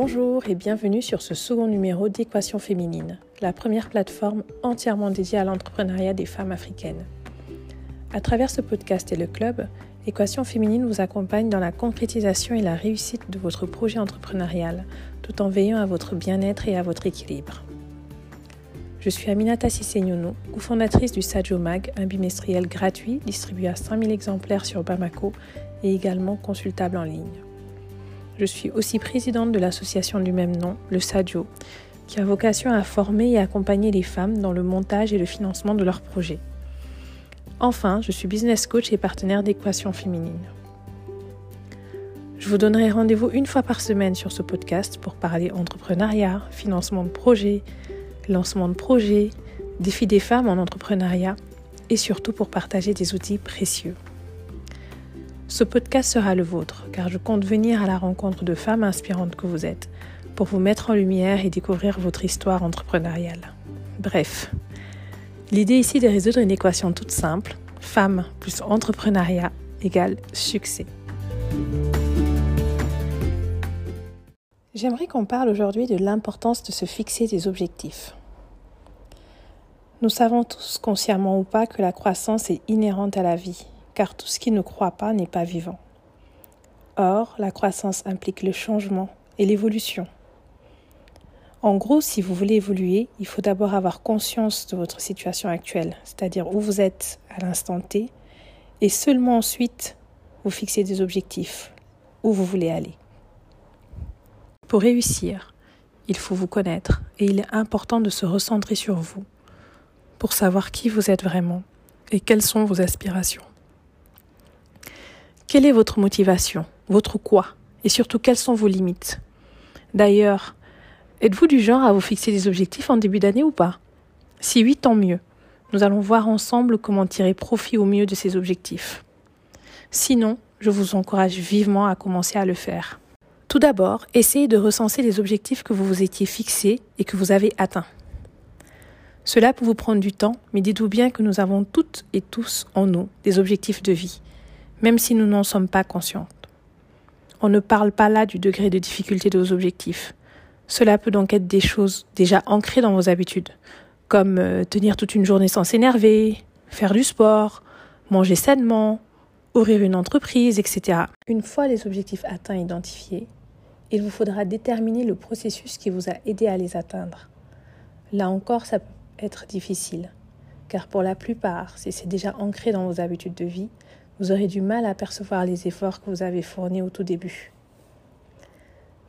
Bonjour et bienvenue sur ce second numéro d'Équation féminine, la première plateforme entièrement dédiée à l'entrepreneuriat des femmes africaines. À travers ce podcast et le club, Équation féminine vous accompagne dans la concrétisation et la réussite de votre projet entrepreneurial, tout en veillant à votre bien-être et à votre équilibre. Je suis Aminata Sisseignono, cofondatrice du Sadio Mag, un bimestriel gratuit distribué à 5000 exemplaires sur Bamako et également consultable en ligne. Je suis aussi présidente de l'association du même nom, le Sadio, qui a vocation à former et accompagner les femmes dans le montage et le financement de leurs projets. Enfin, je suis business coach et partenaire d'équation féminine. Je vous donnerai rendez-vous une fois par semaine sur ce podcast pour parler entrepreneuriat, financement de projets, lancement de projets, défis des femmes en entrepreneuriat et surtout pour partager des outils précieux. Ce podcast sera le vôtre, car je compte venir à la rencontre de femmes inspirantes que vous êtes, pour vous mettre en lumière et découvrir votre histoire entrepreneuriale. Bref, l'idée ici est de résoudre une équation toute simple, femme plus entrepreneuriat égale succès. J'aimerais qu'on parle aujourd'hui de l'importance de se fixer des objectifs. Nous savons tous, consciemment ou pas, que la croissance est inhérente à la vie car tout ce qui ne croit pas n'est pas vivant. Or, la croissance implique le changement et l'évolution. En gros, si vous voulez évoluer, il faut d'abord avoir conscience de votre situation actuelle, c'est-à-dire où vous êtes à l'instant T, et seulement ensuite vous fixer des objectifs, où vous voulez aller. Pour réussir, il faut vous connaître et il est important de se recentrer sur vous pour savoir qui vous êtes vraiment et quelles sont vos aspirations. Quelle est votre motivation Votre quoi Et surtout, quelles sont vos limites? D'ailleurs, êtes-vous du genre à vous fixer des objectifs en début d'année ou pas? Si oui, tant mieux. Nous allons voir ensemble comment tirer profit au mieux de ces objectifs. Sinon, je vous encourage vivement à commencer à le faire. Tout d'abord, essayez de recenser les objectifs que vous vous étiez fixés et que vous avez atteints. Cela peut vous prendre du temps, mais dites-vous bien que nous avons toutes et tous en nous des objectifs de vie même si nous n'en sommes pas conscientes. On ne parle pas là du degré de difficulté de vos objectifs. Cela peut donc être des choses déjà ancrées dans vos habitudes, comme euh, tenir toute une journée sans s'énerver, faire du sport, manger sainement, ouvrir une entreprise, etc. Une fois les objectifs atteints et identifiés, il vous faudra déterminer le processus qui vous a aidé à les atteindre. Là encore, ça peut être difficile, car pour la plupart, si c'est déjà ancré dans vos habitudes de vie, vous aurez du mal à percevoir les efforts que vous avez fournis au tout début.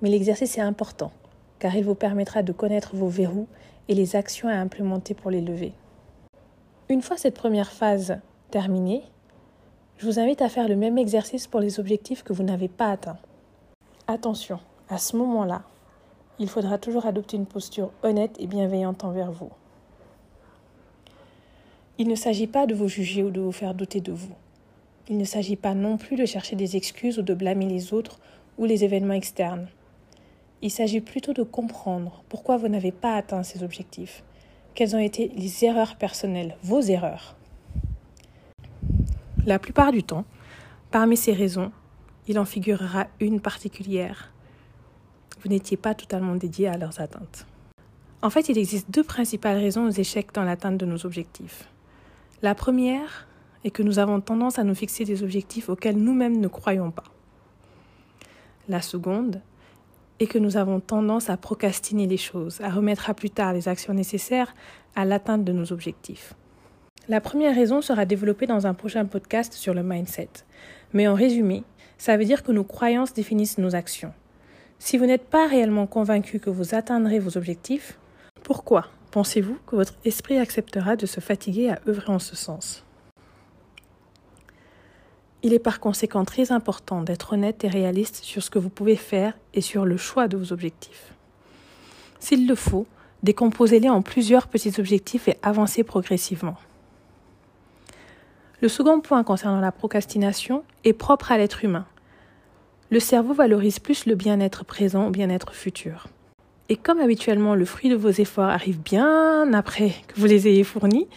Mais l'exercice est important, car il vous permettra de connaître vos verrous et les actions à implémenter pour les lever. Une fois cette première phase terminée, je vous invite à faire le même exercice pour les objectifs que vous n'avez pas atteints. Attention, à ce moment-là, il faudra toujours adopter une posture honnête et bienveillante envers vous. Il ne s'agit pas de vous juger ou de vous faire douter de vous. Il ne s'agit pas non plus de chercher des excuses ou de blâmer les autres ou les événements externes. Il s'agit plutôt de comprendre pourquoi vous n'avez pas atteint ces objectifs, quelles ont été les erreurs personnelles, vos erreurs? La plupart du temps, parmi ces raisons, il en figurera une particulière. Vous n'étiez pas totalement dédié à leurs atteintes. En fait, il existe deux principales raisons aux échecs dans l'atteinte de nos objectifs. La première, et que nous avons tendance à nous fixer des objectifs auxquels nous-mêmes ne croyons pas. La seconde est que nous avons tendance à procrastiner les choses, à remettre à plus tard les actions nécessaires à l'atteinte de nos objectifs. La première raison sera développée dans un prochain podcast sur le mindset. Mais en résumé, ça veut dire que nos croyances définissent nos actions. Si vous n'êtes pas réellement convaincu que vous atteindrez vos objectifs, pourquoi pensez-vous que votre esprit acceptera de se fatiguer à œuvrer en ce sens? Il est par conséquent très important d'être honnête et réaliste sur ce que vous pouvez faire et sur le choix de vos objectifs. S'il le faut, décomposez-les en plusieurs petits objectifs et avancez progressivement. Le second point concernant la procrastination est propre à l'être humain. Le cerveau valorise plus le bien-être présent au bien-être futur. Et comme habituellement le fruit de vos efforts arrive bien après que vous les ayez fournis,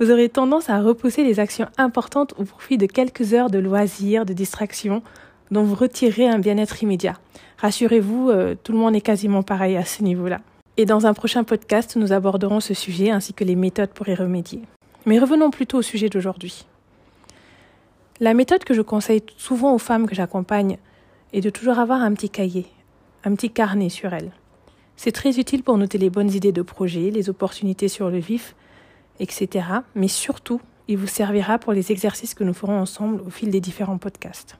vous aurez tendance à repousser les actions importantes au profit de quelques heures de loisirs, de distraction, dont vous retirez un bien-être immédiat. Rassurez-vous, euh, tout le monde est quasiment pareil à ce niveau-là. Et dans un prochain podcast, nous aborderons ce sujet ainsi que les méthodes pour y remédier. Mais revenons plutôt au sujet d'aujourd'hui. La méthode que je conseille souvent aux femmes que j'accompagne est de toujours avoir un petit cahier, un petit carnet sur elles. C'est très utile pour noter les bonnes idées de projet, les opportunités sur le vif, etc. Mais surtout, il vous servira pour les exercices que nous ferons ensemble au fil des différents podcasts.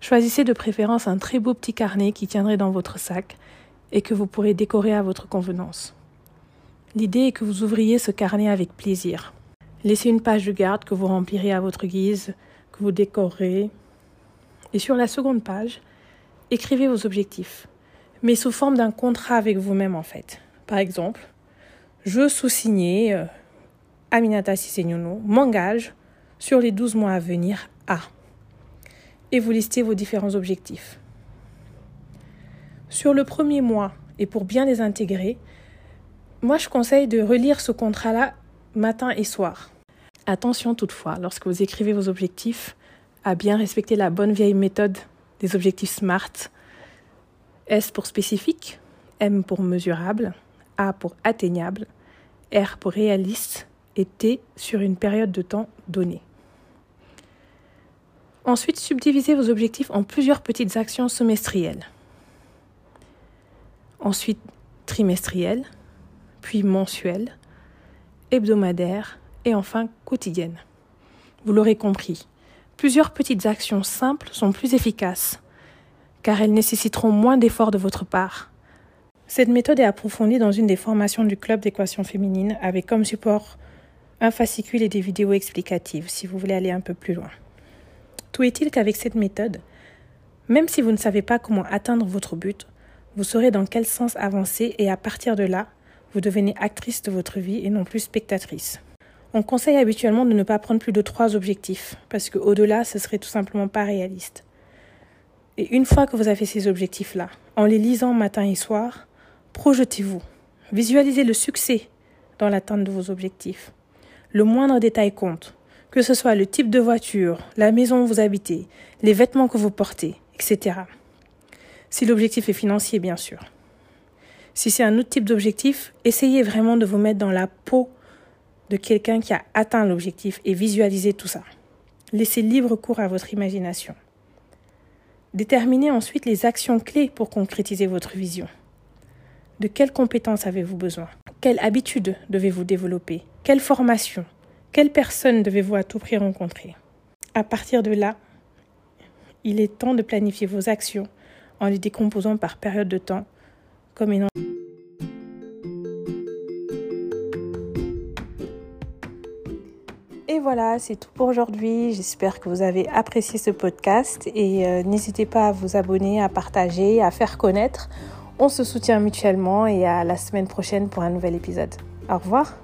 Choisissez de préférence un très beau petit carnet qui tiendrait dans votre sac et que vous pourrez décorer à votre convenance. L'idée est que vous ouvriez ce carnet avec plaisir. Laissez une page de garde que vous remplirez à votre guise, que vous décorerez. Et sur la seconde page, écrivez vos objectifs, mais sous forme d'un contrat avec vous-même en fait. Par exemple, je sous-signer euh, Aminata Sisseignono m'engage sur les 12 mois à venir à et vous listez vos différents objectifs. Sur le premier mois, et pour bien les intégrer, moi je conseille de relire ce contrat-là matin et soir. Attention toutefois, lorsque vous écrivez vos objectifs, à bien respecter la bonne vieille méthode des objectifs SMART. S pour spécifique, M pour mesurable, A pour atteignable, R pour réaliste et T sur une période de temps donnée. Ensuite, subdivisez vos objectifs en plusieurs petites actions semestrielles. Ensuite, trimestrielles, puis mensuelles, hebdomadaires et enfin quotidiennes. Vous l'aurez compris, plusieurs petites actions simples sont plus efficaces, car elles nécessiteront moins d'efforts de votre part. Cette méthode est approfondie dans une des formations du Club d'équation féminine avec comme support un fascicule et des vidéos explicatives si vous voulez aller un peu plus loin. Tout est-il qu'avec cette méthode, même si vous ne savez pas comment atteindre votre but, vous saurez dans quel sens avancer et à partir de là, vous devenez actrice de votre vie et non plus spectatrice. On conseille habituellement de ne pas prendre plus de trois objectifs, parce qu'au-delà, ce serait tout simplement pas réaliste. Et une fois que vous avez ces objectifs-là, en les lisant matin et soir, projetez-vous. Visualisez le succès dans l'atteinte de vos objectifs. Le moindre détail compte que ce soit le type de voiture, la maison où vous habitez, les vêtements que vous portez, etc. Si l'objectif est financier, bien sûr. Si c'est un autre type d'objectif, essayez vraiment de vous mettre dans la peau de quelqu'un qui a atteint l'objectif et visualisez tout ça. Laissez libre cours à votre imagination. Déterminez ensuite les actions clés pour concrétiser votre vision. De quelles compétences avez-vous besoin? Quelle habitude devez-vous développer? Quelle formation? Quelle personne devez-vous à tout prix rencontrer? À partir de là, il est temps de planifier vos actions en les décomposant par période de temps comme Et voilà, c'est tout pour aujourd'hui. J'espère que vous avez apprécié ce podcast et euh, n'hésitez pas à vous abonner, à partager, à faire connaître. On se soutient mutuellement et à la semaine prochaine pour un nouvel épisode. Au revoir.